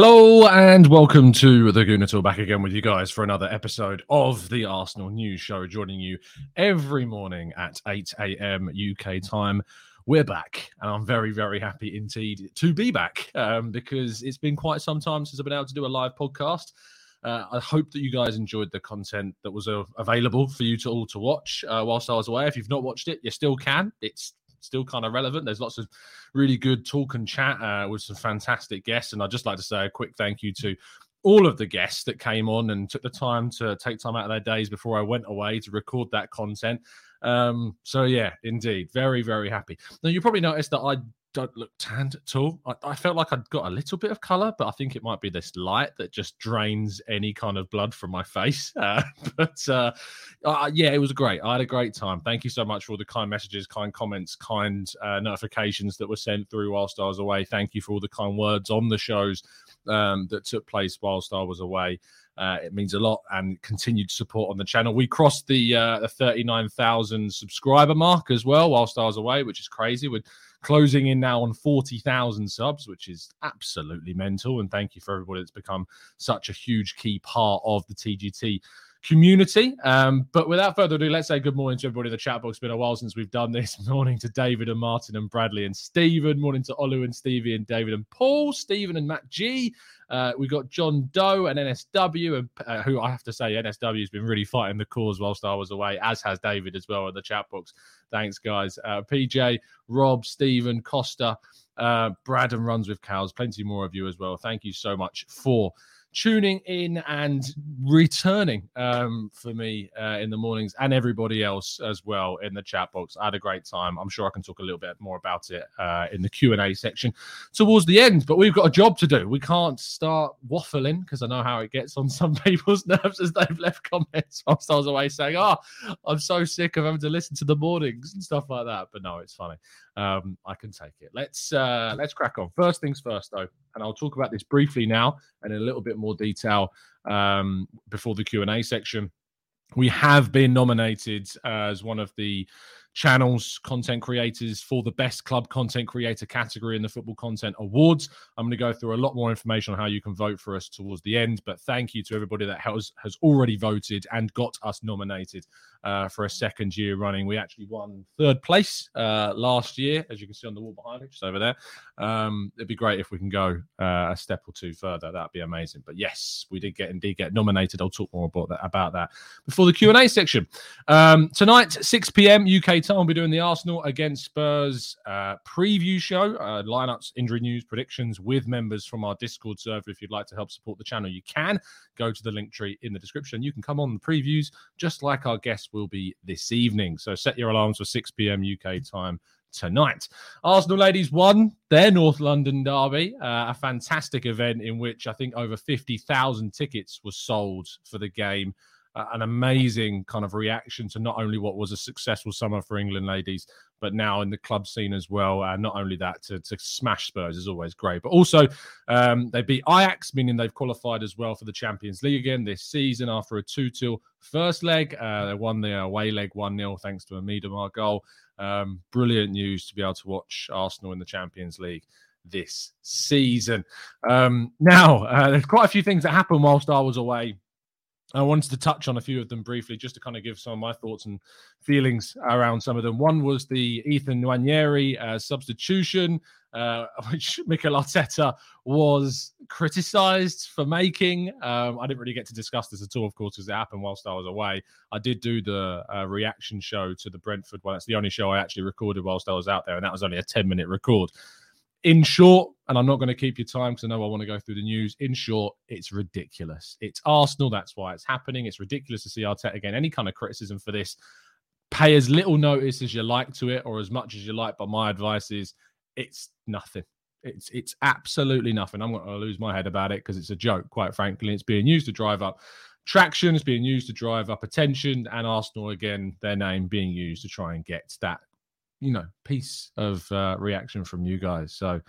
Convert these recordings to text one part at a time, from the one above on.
Hello and welcome to the Gooner Talk. Back again with you guys for another episode of the Arsenal News Show, joining you every morning at 8 a.m. UK time. We're back, and I'm very, very happy indeed to be back um, because it's been quite some time since I've been able to do a live podcast. Uh, I hope that you guys enjoyed the content that was uh, available for you to all to watch uh, whilst I was away. If you've not watched it, you still can. It's still kind of relevant. There's lots of really good talk and chat uh, with some fantastic guests. And I'd just like to say a quick thank you to all of the guests that came on and took the time to take time out of their days before I went away to record that content. Um, so yeah, indeed, very, very happy. Now you probably noticed that I don't look tanned at all. I, I felt like I'd got a little bit of color, but I think it might be this light that just drains any kind of blood from my face. Uh, but uh, uh, yeah, it was great. I had a great time. Thank you so much for all the kind messages, kind comments, kind uh, notifications that were sent through whilst I was away. Thank you for all the kind words on the shows um, that took place whilst I was away. Uh, it means a lot and continued support on the channel. We crossed the uh, the 39,000 subscriber mark as well whilst I was away, which is crazy. We're closing in now on 40,000 subs, which is absolutely mental. And thank you for everybody that's become such a huge key part of the TGT community. Um, but without further ado, let's say good morning to everybody in the chat box. It's been a while since we've done this. Morning to David and Martin and Bradley and Stephen. Morning to Olu and Stevie and David and Paul, Stephen and Matt G. Uh, we got John Doe and NSW, and uh, who I have to say, NSW has been really fighting the cause whilst I was away, as has David as well in the chat box. Thanks, guys. Uh, PJ, Rob, Stephen, Costa, uh, Brad, and Runs with Cows. Plenty more of you as well. Thank you so much for tuning in and returning um, for me uh, in the mornings and everybody else as well in the chat box. I had a great time. I'm sure I can talk a little bit more about it uh, in the Q and A section towards the end. But we've got a job to do. We can't start waffling because I know how it gets on some people's nerves as they've left comments whilst I was away saying, "Oh, I'm so sick of having to listen to the mornings and stuff like that." But no, it's funny. Um, I can take it. Let's uh, let's crack on. First things first, though, and I'll talk about this briefly now and in a little bit more detail um, before the Q and A section. We have been nominated as one of the channels, content creators for the best club content creator category in the Football Content Awards. I'm going to go through a lot more information on how you can vote for us towards the end. But thank you to everybody that has has already voted and got us nominated uh, for a second year running. We actually won third place uh, last year, as you can see on the wall behind me, just over there. Um, it'd be great if we can go uh, a step or two further. That'd be amazing. But yes, we did get indeed get nominated. I'll talk more about that about that before the Q and A section. Um, tonight, 6 p.m. UK time, we'll be doing the Arsenal against Spurs uh, preview show, uh, lineups, injury news, predictions with members from our Discord server. If you'd like to help support the channel, you can go to the link tree in the description. You can come on the previews just like our guests will be this evening. So set your alarms for 6 p.m. UK time tonight. Arsenal ladies won their North London derby, uh, a fantastic event in which I think over 50,000 tickets were sold for the game. An amazing kind of reaction to not only what was a successful summer for England ladies, but now in the club scene as well. Uh, not only that, to, to, smash Spurs is always great, but also um, they beat Ajax, meaning they've qualified as well for the Champions League again this season after a 2 2 first leg. Uh, they won the away leg 1 0 thanks to a Miedema goal. Um, brilliant news to be able to watch Arsenal in the Champions League this season. Um, now, uh, there's quite a few things that happened whilst I was away I wanted to touch on a few of them briefly, just to kind of give some of my thoughts and feelings around some of them. One was the Ethan Nwaneri uh, substitution, uh, which Mikel Arteta was criticised for making. Um, I didn't really get to discuss this at all, of course, because it happened whilst I was away. I did do the uh, reaction show to the Brentford one. It's the only show I actually recorded whilst I was out there, and that was only a 10 minute record in short, and I'm not going to keep your time because I know I want to go through the news. In short, it's ridiculous. It's Arsenal. That's why it's happening. It's ridiculous to see Arteta again. Any kind of criticism for this, pay as little notice as you like to it or as much as you like. But my advice is it's nothing. It's it's absolutely nothing. I'm going to lose my head about it because it's a joke, quite frankly. It's being used to drive up traction, it's being used to drive up attention, and Arsenal again, their name being used to try and get that you know piece of uh, reaction from you guys. So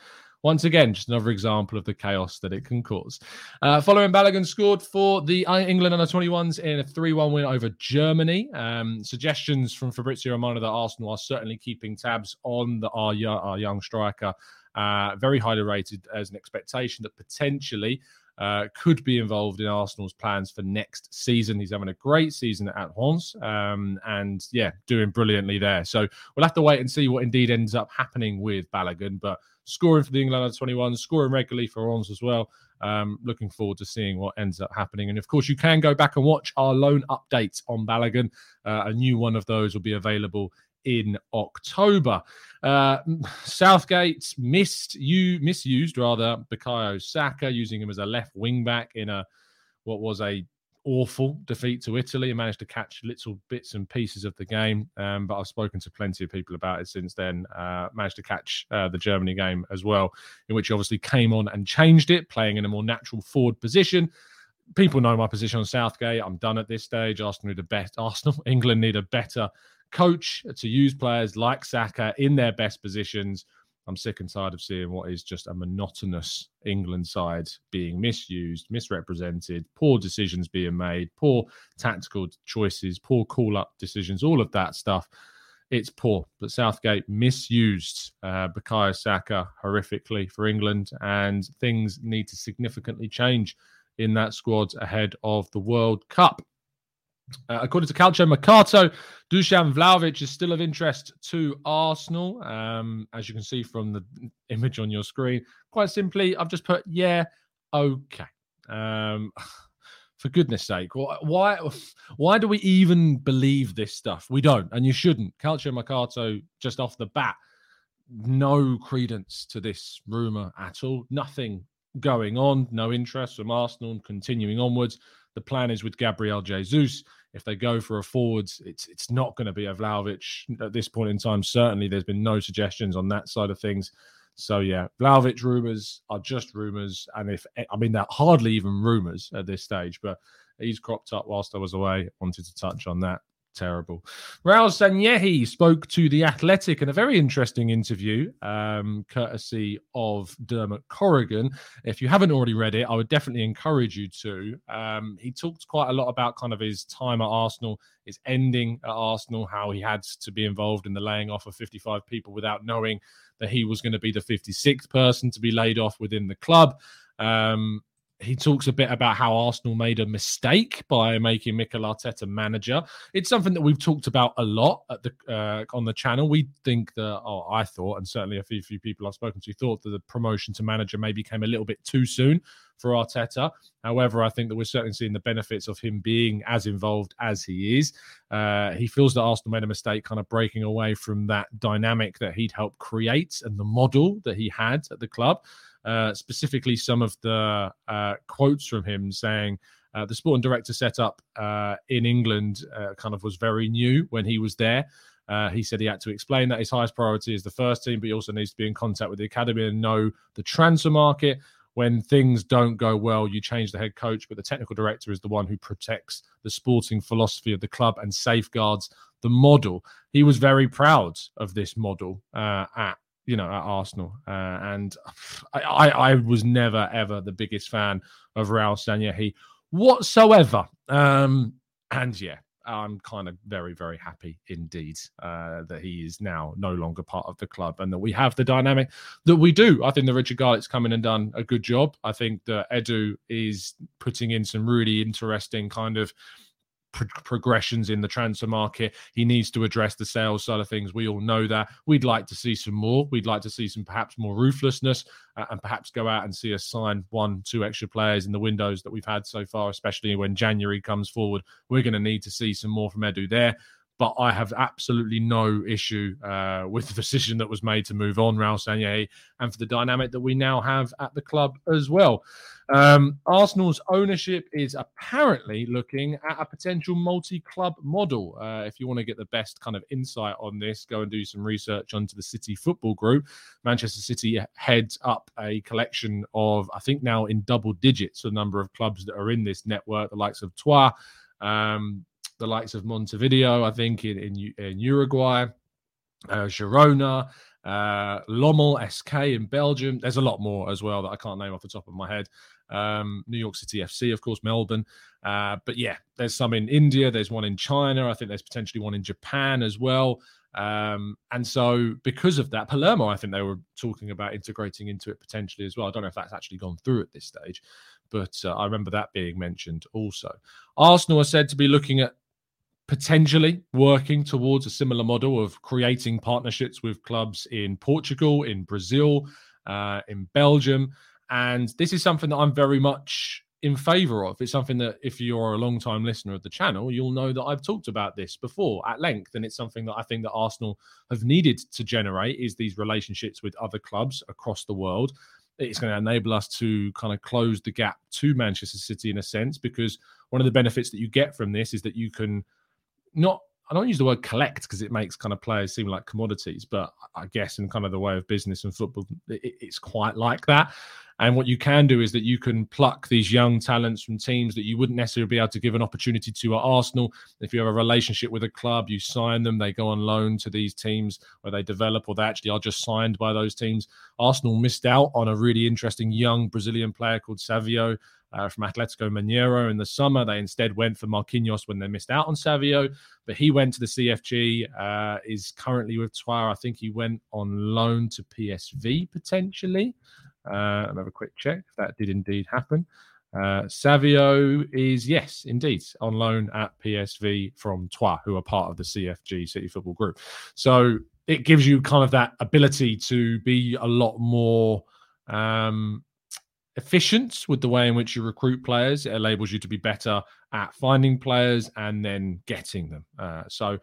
once again, just another example of the chaos that it can cause. Uh, Folarin Balogun scored for the uh, England under 21s in a 3 1 win over Germany. Um, suggestions from Fabrizio Romano that Arsenal are certainly keeping tabs on the, our, our young striker. Uh, very highly rated as an expectation that potentially uh, could be involved in Arsenal's plans for next season. He's having a great season at Reims um, and, yeah, doing brilliantly there. So we'll have to wait and see what indeed ends up happening with Balogun. But scoring for the England under 21, scoring regularly for Reims as well. Um, looking forward to seeing what ends up happening. And of course, you can go back and watch our loan updates on Balogun. Uh, a new one of those will be available in October. Uh, Southgate missed you misused rather Bukayo Saka using him as a left wing back in a what was a awful defeat to Italy and managed to catch little bits and pieces of the game. Um, but I've spoken to plenty of people about it since then. Uh, managed to catch uh, the Germany game as well, in which he obviously came on and changed it, playing in a more natural forward position. People know my position on Southgate. I'm done at this stage. Arsenal need a better Arsenal. England need a better coach to use players like Saka in their best positions. I'm sick and tired of seeing what is just a monotonous England side being misused, misrepresented, poor decisions being made, poor tactical choices, poor call up decisions, all of that stuff. It's poor. But Southgate misused uh, Bukayo Saka horrifically for England, and things need to significantly change in that squad ahead of the World Cup. Uh, according to Calcio Mercato, Dusan Vlahovic is still of interest to Arsenal. Um, as you can see from the image on your screen, quite simply, I've just put, yeah, okay. Um, for goodness sake, why, why do we even believe this stuff? We don't, and you shouldn't. Calcio Mercato, just off the bat, no credence to this rumor at all. Nothing going on, no interest from Arsenal continuing onwards. The plan is with Gabriel Jesus if they go for a forwards, it's it's not going to be a Vlahovic at this point in time. Certainly, there's been no suggestions on that side of things. So yeah, Vlahovic rumors are just rumors, and if I mean they're hardly even rumors at this stage, but he's cropped up whilst I was away. Wanted to touch on that terrible. Raul Sanllehi spoke to The Athletic in a very interesting interview, um, courtesy of Dermot Corrigan. If you haven't already read it, I would definitely encourage you to. Um, he talked quite a lot about kind of his time at Arsenal, his ending at Arsenal, how he had to be involved in the laying off of 55 people without knowing that he was going to be the 56th person to be laid off within the club. Um, he talks a bit about how Arsenal made a mistake by making Mikel Arteta manager. It's something that we've talked about a lot at the uh, on the channel. We think that, oh, I thought, and certainly a few, few people I've spoken to thought that the promotion to manager maybe came a little bit too soon for Arteta. However, I think that we're certainly seeing the benefits of him being as involved as he is. Uh, he feels that Arsenal made a mistake, kind of breaking away from that dynamic that he'd helped create and the model that he had at the club. Uh, specifically some of the uh, quotes from him saying uh, the sporting director setup uh, in England uh, kind of was very new when he was there. He said he had to explain that his highest priority is the first team, but he also needs to be in contact with the academy and know the transfer market. When things don't go well, you change the head coach, but the technical director is the one who protects the sporting philosophy of the club and safeguards the model. He was very proud of this model at you know at Arsenal, uh, and I, I, I was never ever the biggest fan of Raul Sanllehi whatsoever. Um, and yeah, I'm kind of very, very happy indeed uh, that he is now no longer part of the club and that we have the dynamic that we do. I think the Richard Garlick's come in and done a good job. I think that Edu is putting in some really interesting kind of pro- progressions in the transfer market. He needs to address the sales side of things. We all know that. We'd like to see some more. We'd like to see some perhaps more ruthlessness uh, and perhaps go out and see us sign one, two extra players in the windows that we've had so far, especially when January comes forward. We're going to need to see some more from Edu there but I have absolutely no issue uh, with the decision that was made to move on Raul Sanllehi and for the dynamic that we now have at the club as well. Um, Arsenal's ownership is apparently looking at a potential multi club model. Uh, if you want to get the best kind of insight on this, go and do some research onto the City Football Group. Manchester City heads up a collection of, I think now in double digits, a number of clubs that are in this network, the likes of Troyes. Um, the likes of Montevideo, I think, in, in, in Uruguay, uh, Girona, uh, Lommel SK in Belgium. There's a lot more as well that I can't name off the top of my head. Um, New York City FC, of course, Melbourne. Uh, but yeah, there's some in India. There's one in China. I think there's potentially one in Japan as well. Um, and so, because of that, Palermo, I think they were talking about integrating into it potentially as well. I don't know if that's actually gone through at this stage, but uh, I remember that being mentioned also. Arsenal are said to be looking at potentially working towards a similar model of creating partnerships with clubs in Portugal, in Brazil, uh, in Belgium. And this is something that I'm very much in favor of. It's something that, if you're a long time listener of the channel, you'll know that I've talked about this before at length. And it's something that I think that Arsenal have needed to generate is these relationships with other clubs across the world. It's going to enable us to kind of close the gap to Manchester City in a sense, because one of the benefits that you get from this is that you can not I don't use the word collect because it makes kind of players seem like commodities, but I guess in kind of the way of business and football, it, it's quite like that. And what you can do is that you can pluck these young talents from teams that you wouldn't necessarily be able to give an opportunity to at Arsenal. If you have a relationship with a club, you sign them, they go on loan to these teams where they develop or they actually are just signed by those teams. Arsenal missed out on a really interesting young Brazilian player called Savio uh, from Atletico Mineiro in the summer. They instead went for Marquinhos when they missed out on Savio, but he went to the CFG, uh, is currently with Troyes. I think he went on loan to PSV potentially. Uh, another quick check if that did indeed happen. Uh, Savio is, yes, indeed, on loan at PSV from Troyes, who are part of the CFG City Football Group. So it gives you kind of that ability to be a lot more um, efficient with the way in which you recruit players. It enables you to be better at finding players and then getting them. Uh, so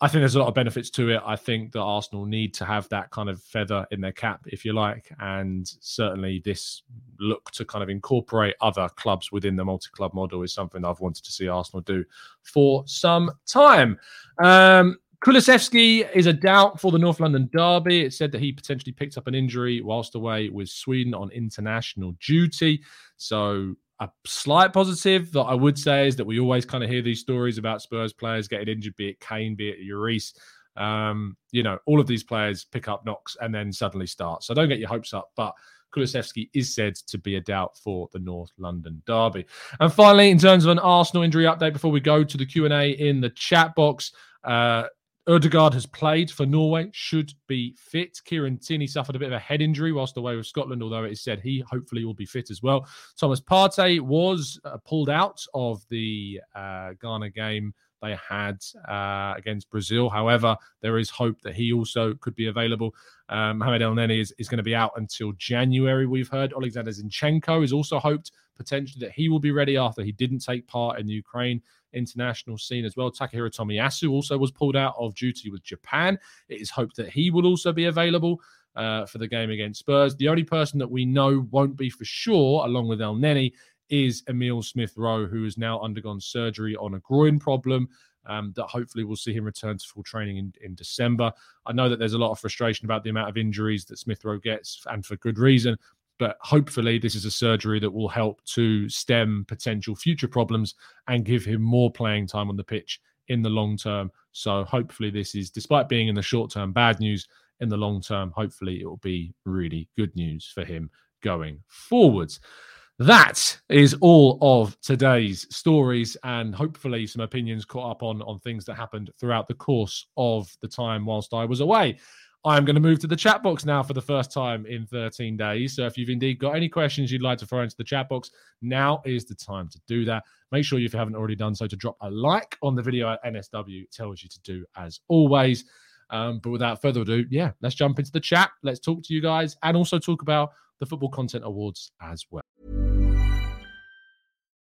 I think there's a lot of benefits to it. I think that Arsenal need to have that kind of feather in their cap, if you like, and certainly this look to kind of incorporate other clubs within the multi-club model is something I've wanted to see Arsenal do for some time. Um, Kulusevski is a doubt for the North London derby. It said that he potentially picked up an injury whilst away with Sweden on international duty. So a slight positive that I would say is that we always kind of hear these stories about Spurs players getting injured, be it Kane, be it Lloris. Um, you know, all of these players pick up knocks and then suddenly start. So don't get your hopes up. But Kulusevski is said to be a doubt for the North London derby. And finally, in terms of an Arsenal injury update, before we go to the Q and A in the chat box, uh, Ødegaard has played for Norway, should be fit. Kieran Tierney suffered a bit of a head injury whilst away with Scotland, although it is said he hopefully will be fit as well. Thomas Partey was uh, pulled out of the uh, Ghana game they had uh, against Brazil. However, there is hope that he also could be available. Um, Mohamed Elneny is, is going to be out until January, we've heard. Alexander Zinchenko is also hoped potentially that he will be ready after he didn't take part in Ukraine international scene as well. Takahiro Tomiyasu also was pulled out of duty with Japan. It is hoped that he will also be available uh, for the game against Spurs. The only person that we know won't be for sure, along with El Elneny, is Emil Smith Rowe, who has now undergone surgery on a groin problem. Um, that hopefully we'll see him return to full training in, in December. I know that there's a lot of frustration about the amount of injuries that Smith Rowe gets, and for good reason. But hopefully, this is a surgery that will help to stem potential future problems and give him more playing time on the pitch in the long term. So, hopefully, this is, despite being in the short term bad news, in the long term, hopefully, it will be really good news for him going forwards. That is all of today's stories and hopefully some opinions caught up on on things that happened throughout the course of the time whilst I was away. I'm going to move to the chat box now for the first time in 13 days. So if you've indeed got any questions you'd like to throw into the chat box, now is the time to do that. Make sure if you haven't already done so to drop a like on the video at NSW tells you to do as always. Um, but without further ado, yeah, let's jump into the chat. Let's talk to you guys and also talk about the Football Content Awards as well.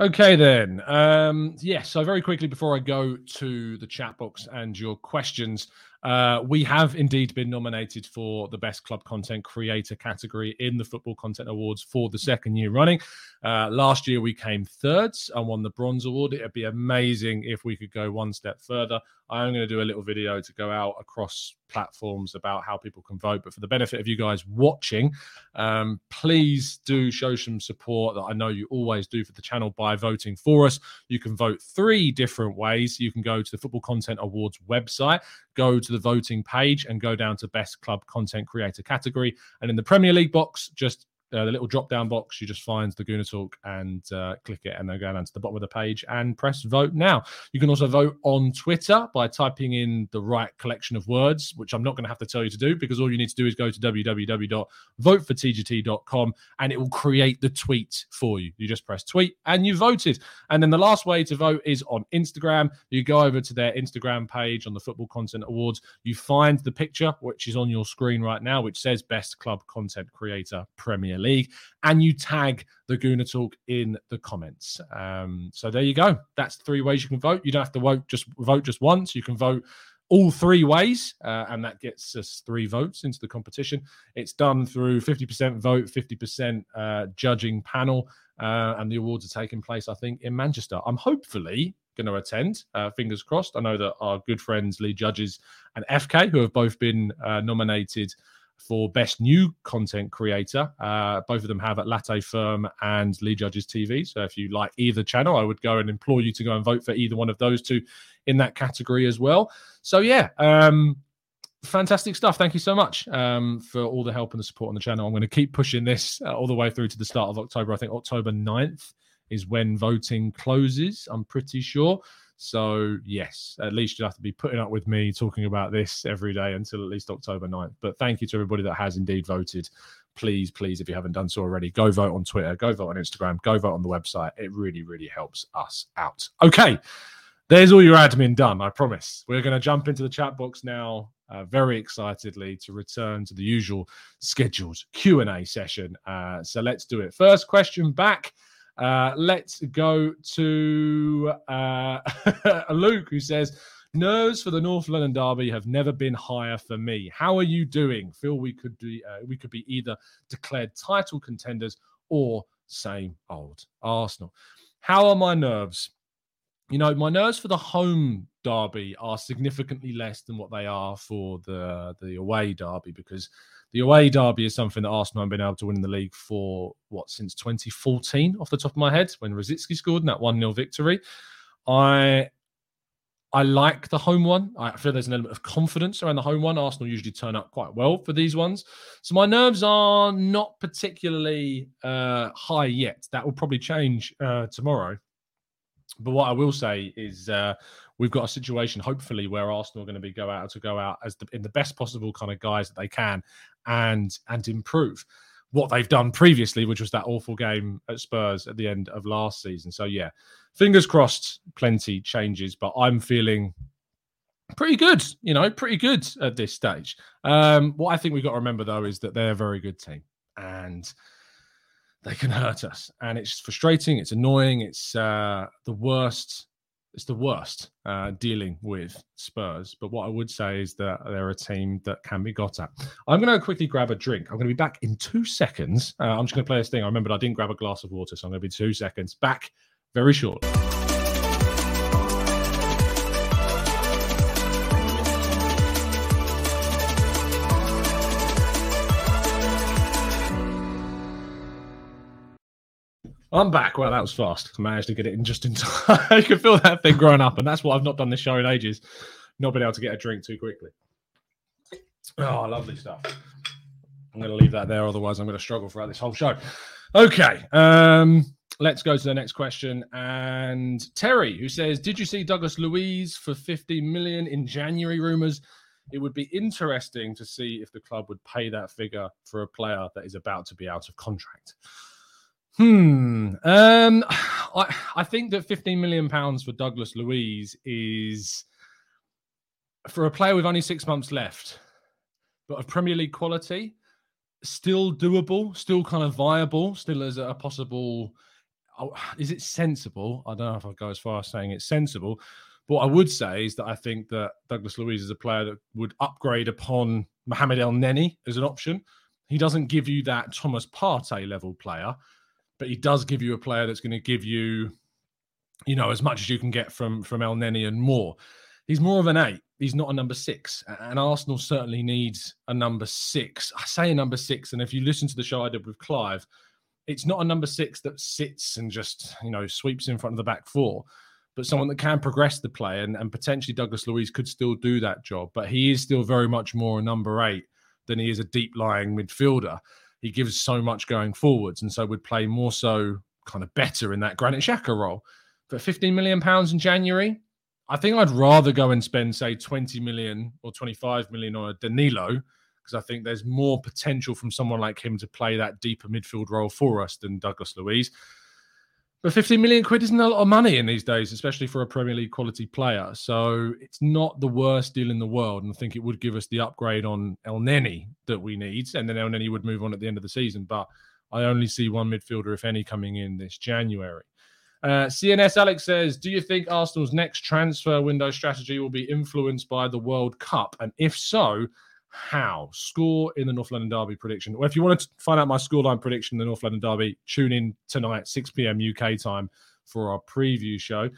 Okay, then. Um, yes, yeah, so very quickly before I go to the chat box and your questions, uh, we have indeed been nominated for the Best Club Content Creator category in the Football Content Awards for the second year running. Uh, last year we came thirds and won the Bronze Award. It'd be amazing if we could go one step further. I am going to do a little video to go out across platforms about how people can vote. But for the benefit of you guys watching, um, please do show some support that I know you always do for the channel by voting for us. You can vote three different ways. You can go to the Football Content Awards website, go to the voting page, and go down to Best Club Content Creator category. And in the Premier League box, just uh, the little drop down box, you just find the Gooner Talk and uh, click it, and then go down to the bottom of the page and press vote now. You can also vote on Twitter by typing in the right collection of words, which I'm not going to have to tell you to do because all you need to do is go to www.votefortgt.com and it will create the tweet for you. You just press tweet and you voted. And then the last way to vote is on Instagram. You go over to their Instagram page on the Football Content Awards. You find the picture, which is on your screen right now, which says Best Club Content Creator Premier League, and you tag the Gooner Talk in the comments. Um, so there you go. That's three ways you can vote. You don't have to vote just vote just once. You can vote all three ways, uh, and that gets us three votes into the competition. It's done through 50% vote, 50% uh, judging panel, uh, and the awards are taking place, I think, in Manchester. I'm hopefully going to attend. Uh, fingers crossed. I know that our good friends Lee Judges and FK, who have both been uh, nominated for best new content creator. Uh, both of them have at Latte Firm and Lee Judges TV. So if you like either channel, I would go and implore you to go and vote for either one of those two in that category as well. So yeah, um, fantastic stuff. Thank you so much um, for all the help and the support on the channel. I'm going to keep pushing this uh, all the way through to the start of October. I think October 9th is when voting closes. I'm pretty sure. So, yes, at least you'll have to be putting up with me talking about this every day until at least October 9th. But thank you to everybody that has indeed voted. Please, please, if you haven't done so already, go vote on Twitter, go vote on Instagram, go vote on the website. It really, really helps us out. Okay, there's all your admin done, I promise. We're going to jump into the chat box now. Uh, very excitedly to return to the usual scheduled q&a session uh, so let's do it first question back uh, let's go to uh, Luke, who says, Nerves for the North London derby have never been higher for me. How are you doing? Feel we could be uh, we could be either declared title contenders or same old Arsenal. How are my nerves? You know, my nerves for the home derby are significantly less than what they are for the the away derby because the away derby is something that Arsenal have been able to win in the league for what since 2014 off the top of my head when Rosicky scored in that 1-0 victory. I I like the home one. I feel there's an element of confidence around the home one. Arsenal usually turn up quite well for these ones. So my nerves are not particularly uh, high yet. That will probably change uh, tomorrow. But what I will say is uh, we've got a situation, hopefully, where Arsenal are going to be go out to go out as the, in the best possible kind of guys that they can and and improve what they've done previously, which was that awful game at Spurs at the end of last season. So yeah, fingers crossed, plenty changes, but I'm feeling pretty good, you know, pretty good at this stage. Um, what I think we've got to remember though is that they're a very good team and they can hurt us. And it's frustrating, it's annoying, it's uh, the worst it's the worst uh, dealing with Spurs. But what I would say is that they're a team that can be got at. I'm going to quickly grab a drink. I'm going to be back in two seconds. Uh, I'm just going to play this thing. I remembered I didn't grab a glass of water, so I'm going to be two seconds back very short. I'm back. Well, that was fast. I managed to get it in just in time. you can feel that thing growing up, and that's why I've not done this show in ages. Not been able to get a drink too quickly. Oh, lovely stuff. I'm going to leave that there, otherwise I'm going to struggle throughout this whole show. Okay, um, let's go to the next question. And Terry, who says, "Did you see Douglas Luiz for 50 million in January rumors?" It would be interesting to see if the club would pay that figure for a player that is about to be out of contract. Hmm. Um, I I think that 15 million pounds for Douglas Luiz is for a player with only six months left, but of Premier League quality, still doable, still kind of viable, still as a possible. Oh, is it sensible? I don't know if I go as far as saying it's sensible. But what I would say is that I think that Douglas Luiz is a player that would upgrade upon Mohamed Elneny as an option. He doesn't give you that Thomas Partey level player, but he does give you a player that's going to give you, you know, as much as you can get from from Elneny and more. He's more of an eight. He's not a number six, and Arsenal certainly needs a number six. I say a number six, and if you listen to the show I did with Clive, it's not a number six that sits and just you know sweeps in front of the back four, but someone that can progress the play, and, and potentially Douglas Luiz could still do that job. But he is still very much more a number eight than he is a deep lying midfielder he gives so much going forwards, and so would play more so kind of better in that Granit Xhaka role. But 15 million pounds in January, I think I'd rather go and spend say 20 million or 25 million on a Danilo because I think there's more potential from someone like him to play that deeper midfield role for us than Douglas Luiz. But 15 million quid isn't a lot of money in these days, especially for a Premier League quality player. So it's not the worst deal in the world. And I think it would give us the upgrade on Elneny that we need. And then Elneny would move on at the end of the season. But I only see one midfielder, if any, coming in this January. Uh, CNS Alex says, Do you think Arsenal's next transfer window strategy will be influenced by the World Cup? And if so, how score in the North London Derby prediction. Well, if you want to find out my scoreline prediction in the North London Derby, tune in tonight, 6 p.m. UK time for our preview show.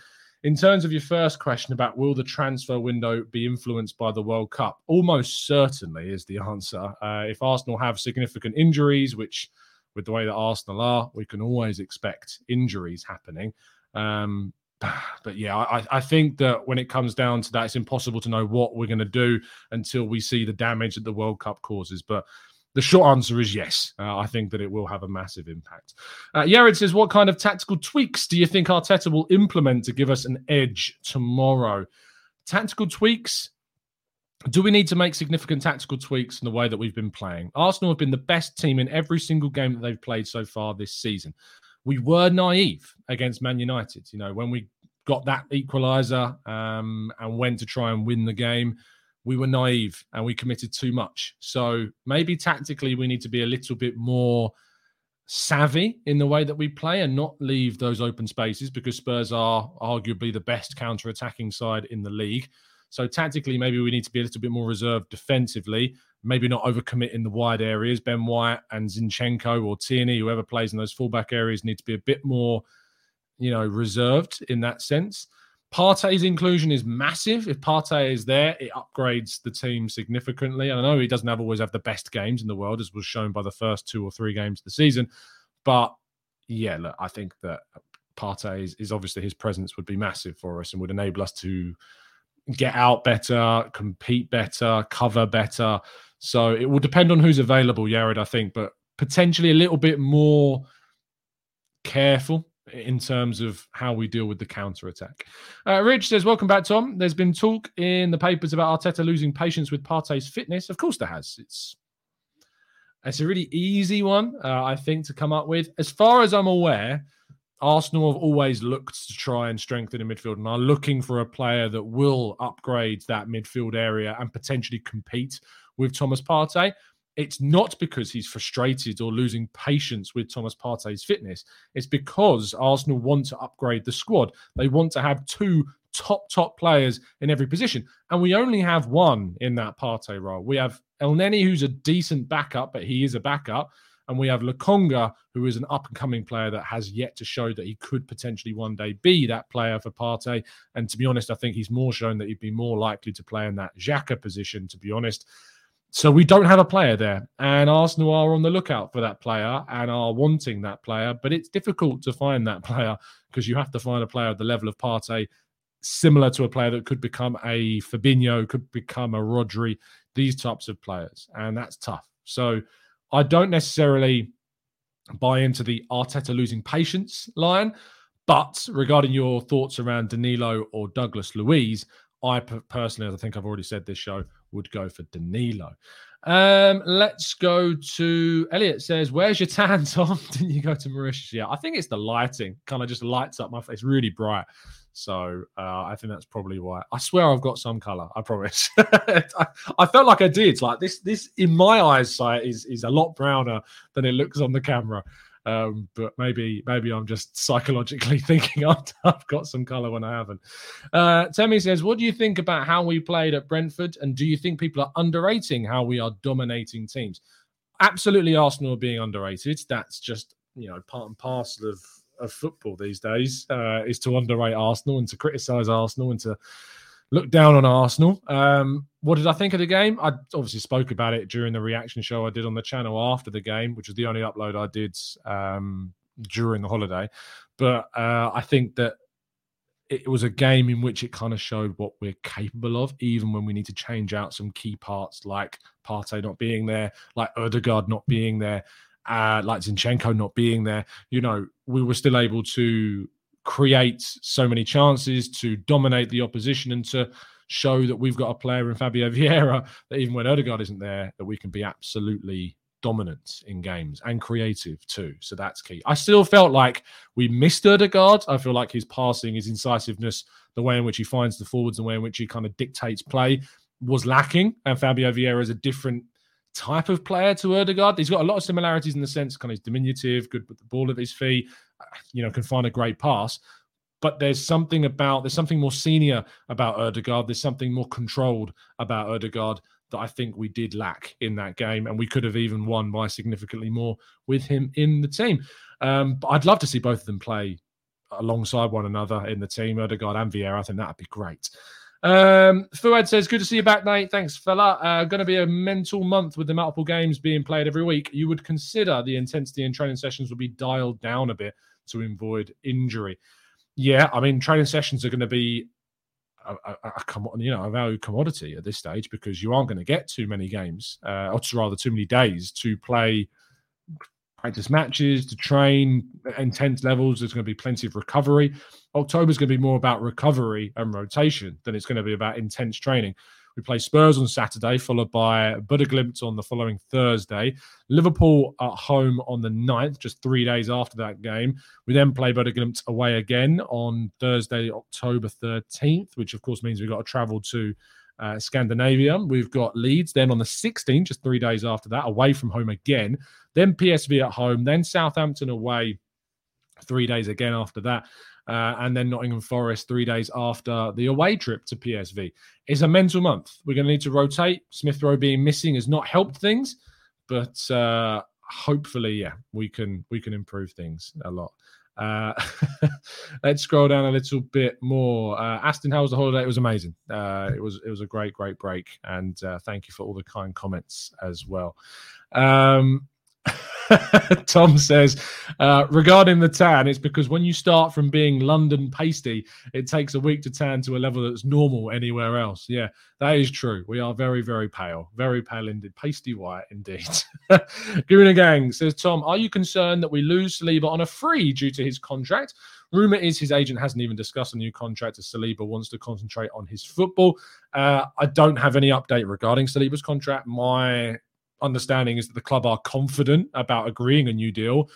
In terms of your first question about will the transfer window be influenced by the World Cup, almost certainly is the answer. Uh, if Arsenal have significant injuries, which with the way that Arsenal are, we can always expect injuries happening. Um, but yeah, I, I think that when it comes down to that, it's impossible to know what we're going to do until we see the damage that the World Cup causes. But the short answer is yes. Uh, I think that it will have a massive impact. Uh, Yared says, What kind of tactical tweaks do you think Arteta will implement to give us an edge tomorrow? Tactical tweaks. Do we need to make significant tactical tweaks in the way that we've been playing? Arsenal have been the best team in every single game that they've played so far this season we were naive against Man United. You know, when we got that equaliser um, and went to try and win the game, we were naive and we committed too much. So maybe tactically we need to be a little bit more savvy in the way that we play and not leave those open spaces because Spurs are arguably the best counter-attacking side in the league. So tactically, maybe we need to be a little bit more reserved defensively maybe not overcommit in the wide areas. Ben White and Zinchenko or Tierney, whoever plays in those fullback areas, need to be a bit more, you know, reserved in that sense. Partey's inclusion is massive. If Partey is there, it upgrades the team significantly. I know he doesn't have always have the best games in the world, as was shown by the first two or three games of the season. But yeah, look, I think that Partey is, is obviously his presence would be massive for us and would enable us to get out better, compete better, cover better. So it will depend on who's available, Yared, I think, but potentially a little bit more careful in terms of how we deal with the counter attack. Uh, Rich says, Welcome back, Tom. There's been talk in the papers about Arteta losing patience with Partey's fitness. Of course, there has. It's it's a really easy one, uh, I think, to come up with. As far as I'm aware, Arsenal have always looked to try and strengthen the midfield and are looking for a player that will upgrade that midfield area and potentially compete with Thomas Partey it's not because he's frustrated or losing patience with Thomas Partey's fitness. It's because Arsenal want to upgrade the squad. They want to have two top, top players in every position. And we only have one in that Partey role. We have Elneny, who's a decent backup, but he is a backup. And we have Lokonga, who is an up and coming player that has yet to show that he could potentially one day be that player for Partey. And to be honest, I think he's more shown that he'd be more likely to play in that Xhaka position, to be honest. So we don't have a player there, and Arsenal are on the lookout for that player and are wanting that player. But it's difficult to find that player because you have to find a player at the level of Partey, similar to a player that could become a Fabinho, could become a Rodri, these types of players, and that's tough. So I don't necessarily buy into the Arteta losing patience line. But regarding your thoughts around Danilo or Douglas Luiz, I personally, as I think I've already said this show, would go for Danilo. Um, let's go to Elliot says, Where's your tan, Tom? Didn't you go to Mauritius? Yeah, I think it's the lighting, kind of just lights up my face really bright. So uh, I think that's probably why. I swear I've got some color. I promise. I, I, felt like I did. Like this, this in my eyesight is is a lot browner than it looks on the camera. Um, but maybe maybe I'm just psychologically thinking I've got some colour when I haven't. Uh, Temi says, "What do you think about how we played at Brentford, and do you think people are underrating how we are dominating teams?" Absolutely, Arsenal are being underrated. That's just you know part and parcel of of football these days uh, is to underrate Arsenal and to criticise Arsenal and to look down on Arsenal. Um, what did I think of the game? I obviously spoke about it during the reaction show I did on the channel after the game, which was the only upload I did um, during the holiday. But uh, I think that it was a game in which it kind of showed what we're capable of, even when we need to change out some key parts, like Partey not being there, like Odegaard not being there, uh, like Zinchenko not being there. You know, we were still able to create so many chances, to dominate the opposition, and to show that we've got a player in Fabio Vieira that even when Odegaard isn't there, that we can be absolutely dominant in games and creative too. So that's key. I still felt like we missed Odegaard. I feel like his passing, his incisiveness, the way in which he finds the forwards, the way in which he kind of dictates play was lacking. And Fabio Vieira is a different type of player to Odegaard. He's got a lot of similarities in the sense, kind of diminutive, good with the ball at his feet, you know, can find a great pass. But there's something about there's something more senior about Odegaard. There's something more controlled about Odegaard that I think we did lack in that game, and we could have even won by significantly more with him in the team. Um, but I'd love to see both of them play alongside one another in the team, Odegaard and Vieira. I think that'd be great. Um, Fuad says, Good to see you back, Nate. Thanks, fella. Uh, going to be a mental month with the multiple games being played every week. You would consider the intensity in training sessions would be dialed down a bit to avoid injury. Yeah, I mean, training sessions are going to be a, a, a, you know a value commodity at this stage because you aren't going to get too many games, uh, or rather too many days to play practice matches, to train intense levels. There's going to be plenty of recovery. October's going to be more about recovery and rotation than it's going to be about intense training. We play Spurs on Saturday, followed by Bodø/Glimt on the following Thursday. Liverpool at home on the 9th, just three days after that game. We then play Bodø/Glimt away again on Thursday, October 13th, which of course means we've got to travel to uh, Scandinavia. We've got Leeds then on the 16th, just three days after that, away from home again. Then PSV at home, then Southampton away three days again after that. Uh, and then Nottingham Forest three days after the away trip to PSV. It's a mental month. We're going to need to rotate. Smith Rowe being missing has not helped things, but uh, hopefully, yeah, we can we can improve things a lot. Uh, let's scroll down a little bit more. Uh, Aston, how was the holiday? It was amazing. Uh, it was it was a great great break, and uh, thank you for all the kind comments as well. Um, Tom says uh, regarding the tan, it's because when you start from being London pasty, it takes a week to tan to a level that's normal anywhere else. Yeah, that is true. We are very, very pale, very pale indeed, pasty white indeed. Guna Gang says, Tom, are you concerned that we lose Saliba on a free due to his contract? Rumor is his agent hasn't even discussed a new contract as Saliba wants to concentrate on his football. Uh, I don't have any update regarding Saliba's contract. My understanding is that the club are confident about agreeing a new deal.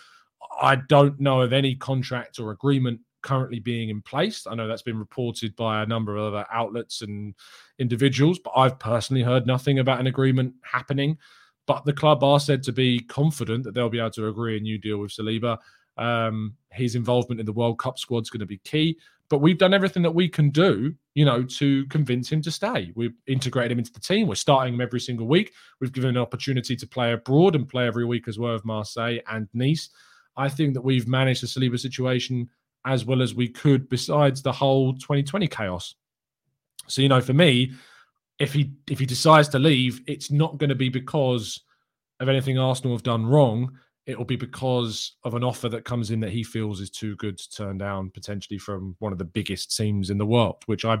I don't know of any contract or agreement currently being in place. I know that's been reported by a number of other outlets and individuals, but I've personally heard nothing about an agreement happening. But the club are said to be confident that they'll be able to agree a new deal with Saliba. Um, his involvement in the World Cup squad is going to be key. But we've done everything that we can do, you know, to convince him to stay. We've integrated him into the team. We're starting him every single week. We've given an opportunity to play abroad and play every week as well with Marseille and Nice. I think that we've managed the Saliba situation as well as we could, besides the whole 2020 chaos. So, you know, for me, if he if he decides to leave, it's not going to be because of anything Arsenal have done wrong it will be because of an offer that comes in that he feels is too good to turn down potentially from one of the biggest teams in the world, which I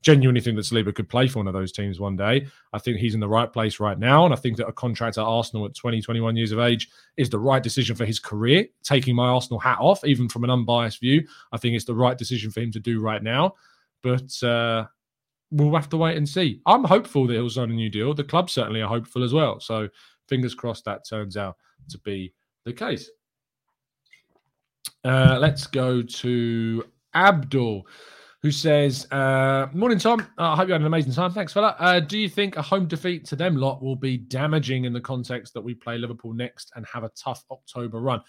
genuinely think that Saliba could play for one of those teams one day. I think he's in the right place right now. And I think that a contract at Arsenal at 20, 21 years of age is the right decision for his career. Taking my Arsenal hat off, even from an unbiased view, I think it's the right decision for him to do right now. But uh, we'll have to wait and see. I'm hopeful that he'll sign a new deal. The club certainly are hopeful as well. So fingers crossed that turns out to be the case. Uh, let's go to Abdul, who says, uh, Morning, Tom. Uh, I hope you had an amazing time. Thanks, fella. Uh, do you think a home defeat to them lot will be damaging in the context that we play Liverpool next and have a tough October run?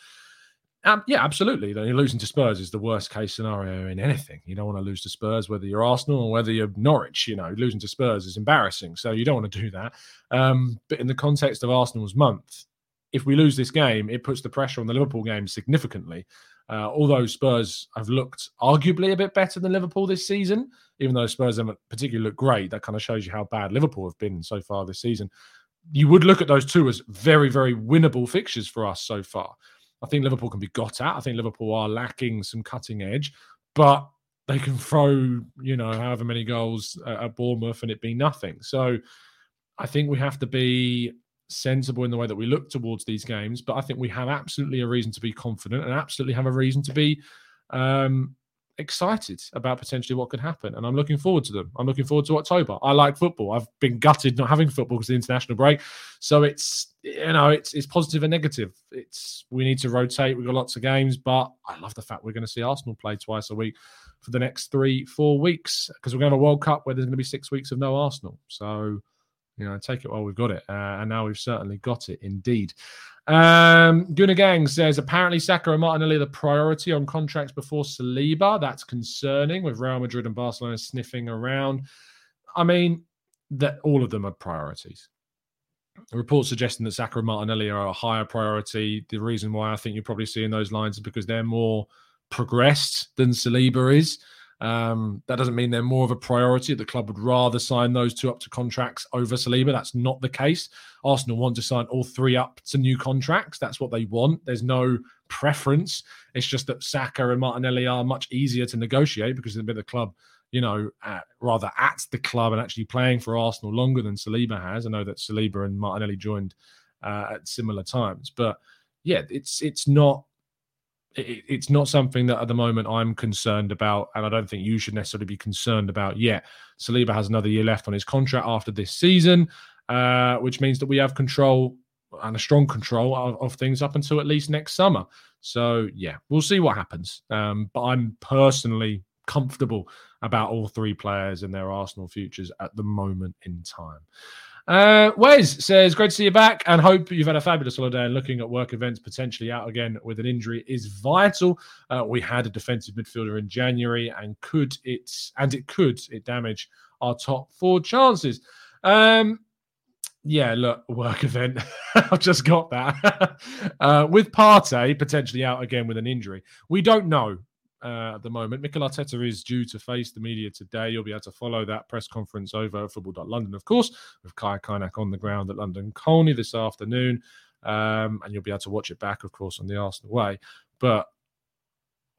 Um, yeah, absolutely. Losing to Spurs is the worst case scenario in anything. You don't want to lose to Spurs, whether you're Arsenal or whether you're Norwich. You know, losing to Spurs is embarrassing. So you don't want to do that. Um, but in the context of Arsenal's month, if we lose this game, it puts the pressure on the Liverpool game significantly. Uh, although Spurs have looked arguably a bit better than Liverpool this season, even though Spurs haven't particularly looked great, that kind of shows you how bad Liverpool have been so far this season. You would look at those two as very, very winnable fixtures for us so far. I think Liverpool can be got at. I think Liverpool are lacking some cutting edge, but they can throw, you know, however many goals at Bournemouth and it be nothing. So I think we have to be sensible in the way that we look towards these games. But I think we have absolutely a reason to be confident and absolutely have a reason to be um, excited about potentially what could happen. And I'm looking forward to them. I'm looking forward to October. I like football. I've been gutted not having football because of the international break. So it's you know it's it's positive and negative. It's we need to rotate. We've got lots of games, but I love the fact we're going to see Arsenal play twice a week for the next three, four weeks because we're going to have a World Cup where there's going to be six weeks of no Arsenal. So you know, take it while we've got it. Uh, and now we've certainly got it indeed. Um, Gang says apparently Saka and Martinelli are the priority on contracts before Saliba. That's concerning with Real Madrid and Barcelona sniffing around. I mean, that all of them are priorities. A report suggesting that Saka and Martinelli are a higher priority. The reason why I think you're probably seeing those lines is because they're more progressed than Saliba is. Um, that doesn't mean they're more of a priority. The club would rather sign those two up to contracts over Saliba. That's not the case. Arsenal want to sign all three up to new contracts. That's what they want. There's no preference. It's just that Saka and Martinelli are much easier to negotiate because they've been the club, you know, at, rather at the club and actually playing for Arsenal longer than Saliba has. I know that Saliba and Martinelli joined uh, at similar times, but yeah, it's it's not it, it's not something that at the moment I'm concerned about, and I don't think you should necessarily be concerned about yet. Saliba has another year left on his contract after this season, uh, which means that we have control and a strong control of, of, things up until at least next summer. So yeah, we'll see what happens. Um, but I'm personally comfortable about all three players and their Arsenal futures at the moment in time. Uh, Wes says, Great to see you back and hope you've had a fabulous holiday. And looking at work events potentially out again with an injury is vital. Uh, we had a defensive midfielder in January and could it, and it could it damage our top four chances. Um, Yeah, look, work event. I've just got that. uh, with Partey potentially out again with an injury. We don't know uh, at the moment. Mikel Arteta is due to face the media today. You'll be able to follow that press conference over at football.london, of course, with Kai Kaynak on the ground at London Colney this afternoon. Um, and you'll be able to watch it back, of course, on the Arsenal way. But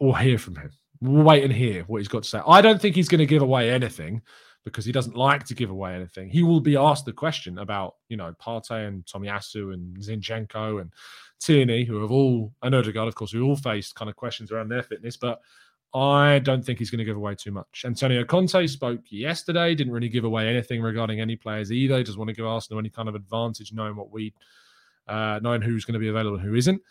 we'll hear from him. We'll wait and hear what he's got to say. I don't think he's going to give away anything because he doesn't like to give away anything. He will be asked the question about, you know, Partey and Tomiyasu and Zinchenko and Tierney, who have all, and Odegaard, of course, who all faced kind of questions around their fitness, but I don't think he's going to give away too much. Antonio Conte spoke yesterday, didn't really give away anything regarding any players either. He doesn't want to give Arsenal any kind of advantage knowing what we, uh, knowing who's going to be available and who isn't.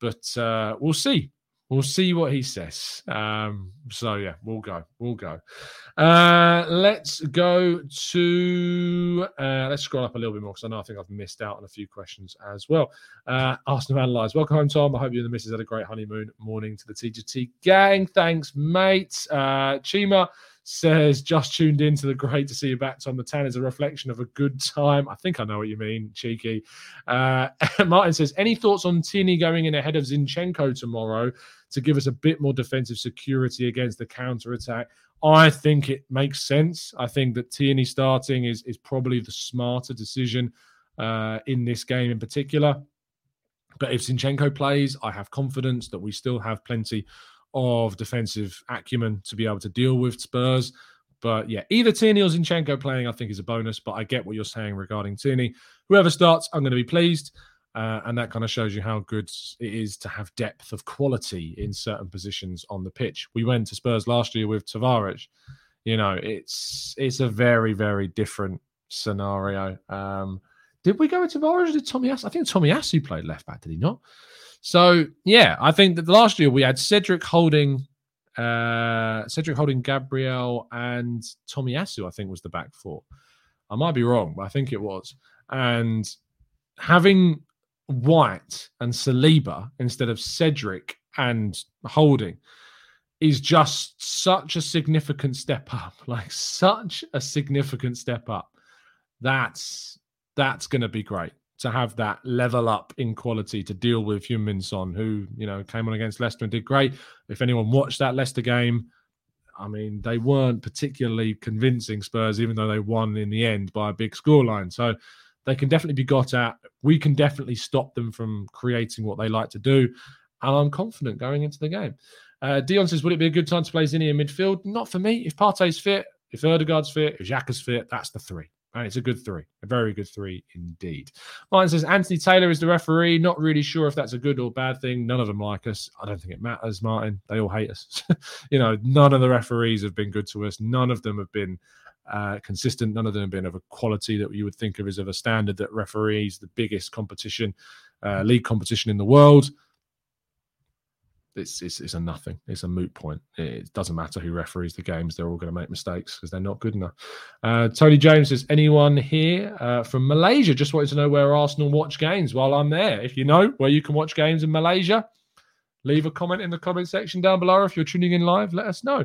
But uh, we'll see. We'll see what he says. Um, so yeah, we'll go. We'll go. Uh, let's go to. Uh, let's scroll up a little bit more because I know I think I've missed out on a few questions as well. Uh, Arsenal analyze. Welcome home, Tom. I hope you and the missus had a great honeymoon. Morning to the TGT gang. Thanks, mate. Uh, Chima says just tuned in to the great to see you back tom the tan. Is a reflection of a good time. I think i know what you mean cheeky. Uh, martin says any thoughts on Tierney going in ahead of zinchenko tomorrow to give us a bit more defensive security against the counter attack i think it makes sense. I think that Tierney starting is is probably the smarter decision uh, in this game in particular. But if Zinchenko plays, I have confidence that we still have plenty of defensive acumen to be able to deal with Spurs. But yeah, either Tierney or Zinchenko playing, I think, is a bonus. But I get what you're saying regarding Tierney. Whoever starts, I'm going to be pleased. Uh, and that kind of shows you how good it is to have depth of quality in certain positions on the pitch. We went to Spurs last year with Tavares. You know, it's it's a very very different scenario. Um, did we go with Tavares? Did Tomiyasu? I think Tomiyasu played left back. Did he not? So yeah, I think that last year we had Cedric holding uh Cedric holding Gabriel and Tomiyasu, I think was the back four. I might be wrong, but I think it was. And having White and Saliba instead of Cedric and Holding is just such a significant step up. Like such a significant step up. That's that's going to be great to have that level up in quality to deal with Heung-min Son, who you know came on against Leicester and did great. If anyone watched that Leicester game, I mean they weren't particularly convincing Spurs, even though they won in the end by a big scoreline. So they can definitely be got at. We can definitely stop them from creating what they like to do, and I'm confident going into the game. Uh, Dion says, "Would it be a good time to play Zinni in midfield? Not for me. If Partey's fit, if Odegaard's fit, if Xhaka's fit, that's the three. And it's a good three, a very good three indeed. Martin says Anthony Taylor is the referee. Not really sure if that's a good or bad thing. None of them like us. I don't think it matters, Martin. They all hate us. you know, none of the referees have been good to us. None of them have been uh, consistent. None of them have been of a quality that you would think of as of a standard that referees the biggest competition, uh, league competition in the world it's, it's, it's a nothing. It's a moot point. It doesn't matter who referees the games; they're all going to make mistakes because they're not good enough. Uh, Tony James says, "Anyone here uh, from Malaysia? Just wanted to know where Arsenal watch games while I'm there. If you know where you can watch games in Malaysia, leave a comment in the comment section down below. If you're tuning in live, let us know.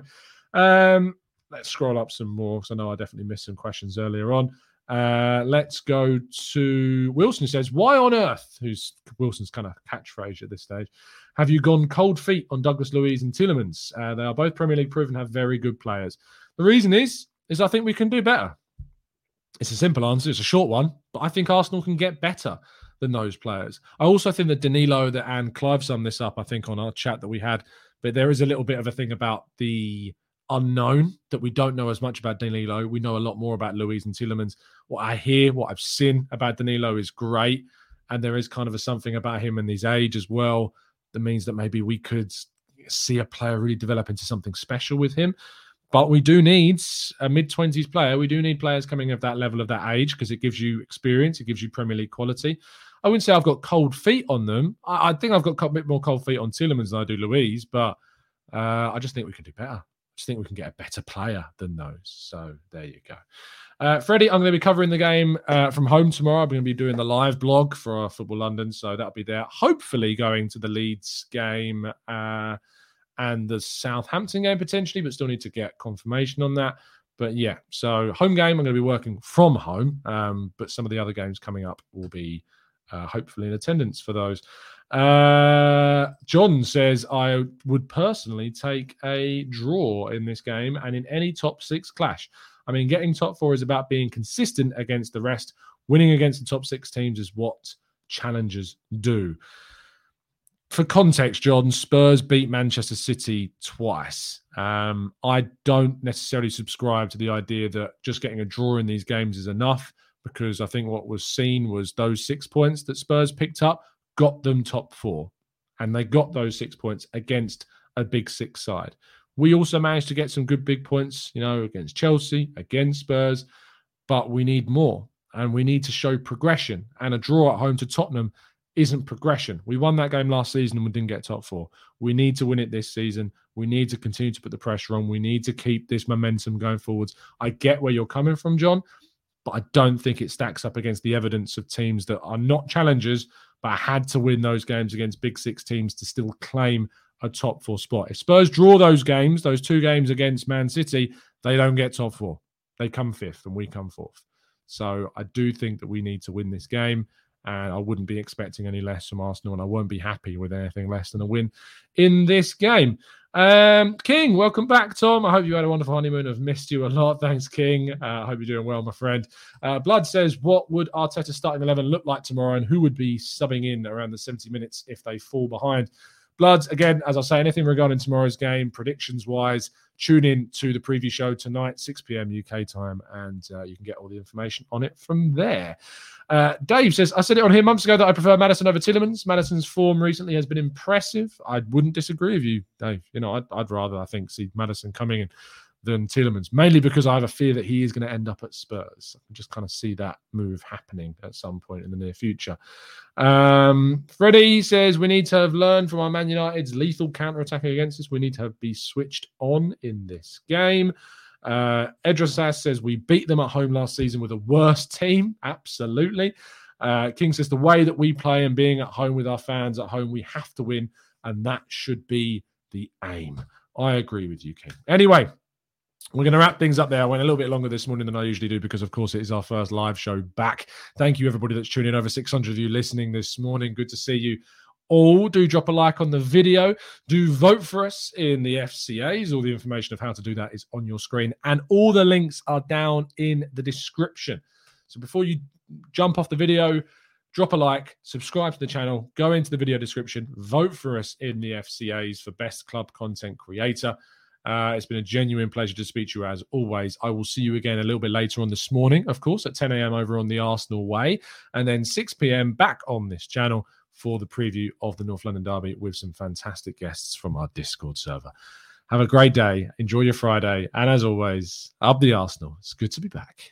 Um, let's scroll up some more because I know I definitely missed some questions earlier on. Uh, let's go to Wilson. Says, "Why on earth?" Who's Wilson's kind of catchphrase at this stage? Have you gone cold feet on Douglas Luiz and Tielemans? Uh, they are both Premier League proven have very good players. The reason is, is I think we can do better. It's a simple answer. It's a short one, but I think Arsenal can get better than those players. I also think that Danilo that and Clive summed this up. I think on our chat that we had, but there is a little bit of a thing about the unknown that we don't know as much about Danilo. We know a lot more about Luiz and Tielemans. What I hear, what I've seen about Danilo is great, and there is kind of a something about him and his age as well that means that maybe we could see a player really develop into something special with him. But we do need a mid 20s player. We do need players coming of that level of that age because it gives you experience, it gives you Premier League quality. I wouldn't say I've got cold feet on them. I, I think I've got a bit more cold feet on Tielemans than I do Luiz, but uh, I just think we can do better. Just think we can get a better player than those. So there you go. Uh, Freddie, I'm going to be covering the game uh, from home tomorrow. I'm going to be doing the live blog for our Football London, so that'll be there. Hopefully, going to the Leeds game uh, and the Southampton game potentially, but still need to get confirmation on that. But yeah, so home game, I'm going to be working from home, um, but some of the other games coming up will be uh, hopefully in attendance for those. Uh, John says, I would personally take a draw in this game and in any top six clash. I mean, getting top four is about being consistent against the rest. Winning against the top six teams is what challengers do. For context, John, Spurs beat Manchester City twice. Um, I don't necessarily subscribe to the idea that just getting a draw in these games is enough because I think what was seen was those six points that Spurs picked up got them top four. And they got those six points against a big six side. We also managed to get some good big points, you know, against Chelsea, against Spurs, but we need more and we need to show progression. And a draw at home to Tottenham isn't progression. We won that game last season and we didn't get top four. We need to win it this season. We need to continue to put the pressure on. We need to keep this momentum going forwards. I get where you're coming from, John, but I don't think it stacks up against the evidence of teams that are not challengers, but had to win those games against big six teams to still claim a top four spot. If Spurs draw those games, those two games against Man City, they don't get top four. They come fifth and we come fourth. So I do think that we need to win this game. And I wouldn't be expecting any less from Arsenal, and I won't be happy with anything less than a win in this game. Um, King, welcome back, Tom. I hope you had a wonderful honeymoon. I've missed you a lot. Thanks, King. Uh, I hope you're doing well, my friend. Uh, Blood says, What would Arteta's starting 11 look like tomorrow, and who would be subbing in around the 70 minutes if they fall behind? Bloods, again, as I say, anything regarding tomorrow's game, predictions wise, tune in to the preview show tonight, 6 p.m. UK time, and uh, you can get all the information on it from there. Uh, Dave says, I said it on here months ago that I prefer Maddison over Tielemans. Maddison's form recently has been impressive. I wouldn't disagree with you, Dave. You know, I'd, I'd rather, I think, see Maddison coming in than Tielemans, mainly because I have a fear that he is going to end up at Spurs. I can just kind of see that move happening at some point in the near future. Um, Freddie says we need to have learned from our Man United's lethal counter attacking against us. We need to have, be switched on in this game. Uh, Edrasas says we beat them at home last season with a worse team. Absolutely. Uh, King says the way that we play and being at home with our fans at home, we have to win, and that should be the aim. I agree with you, King. Anyway, we're going to wrap things up there. I went a little bit longer this morning than I usually do because, of course, it is our first live show back. Thank you, everybody that's tuning in. Over 600 of you listening this morning. Good to see you all. Do drop a like on the video. Do vote for us in the FCAs. All the information of how to do that is on your screen, and all the links are down in the description. So before you jump off the video, drop a like, subscribe to the channel, go into the video description, vote for us in the FCAs for Best Club Content Creator. Uh, it's been a genuine pleasure to speak to you as always. I will see you again a little bit later on this morning, of course, at 10 a.m. over on the Arsenal Way, and then 6 p.m. back on this channel for the preview of the North London Derby with some fantastic guests from our Discord server. Have a great day. Enjoy your Friday. And as always, up the Arsenal. It's good to be back.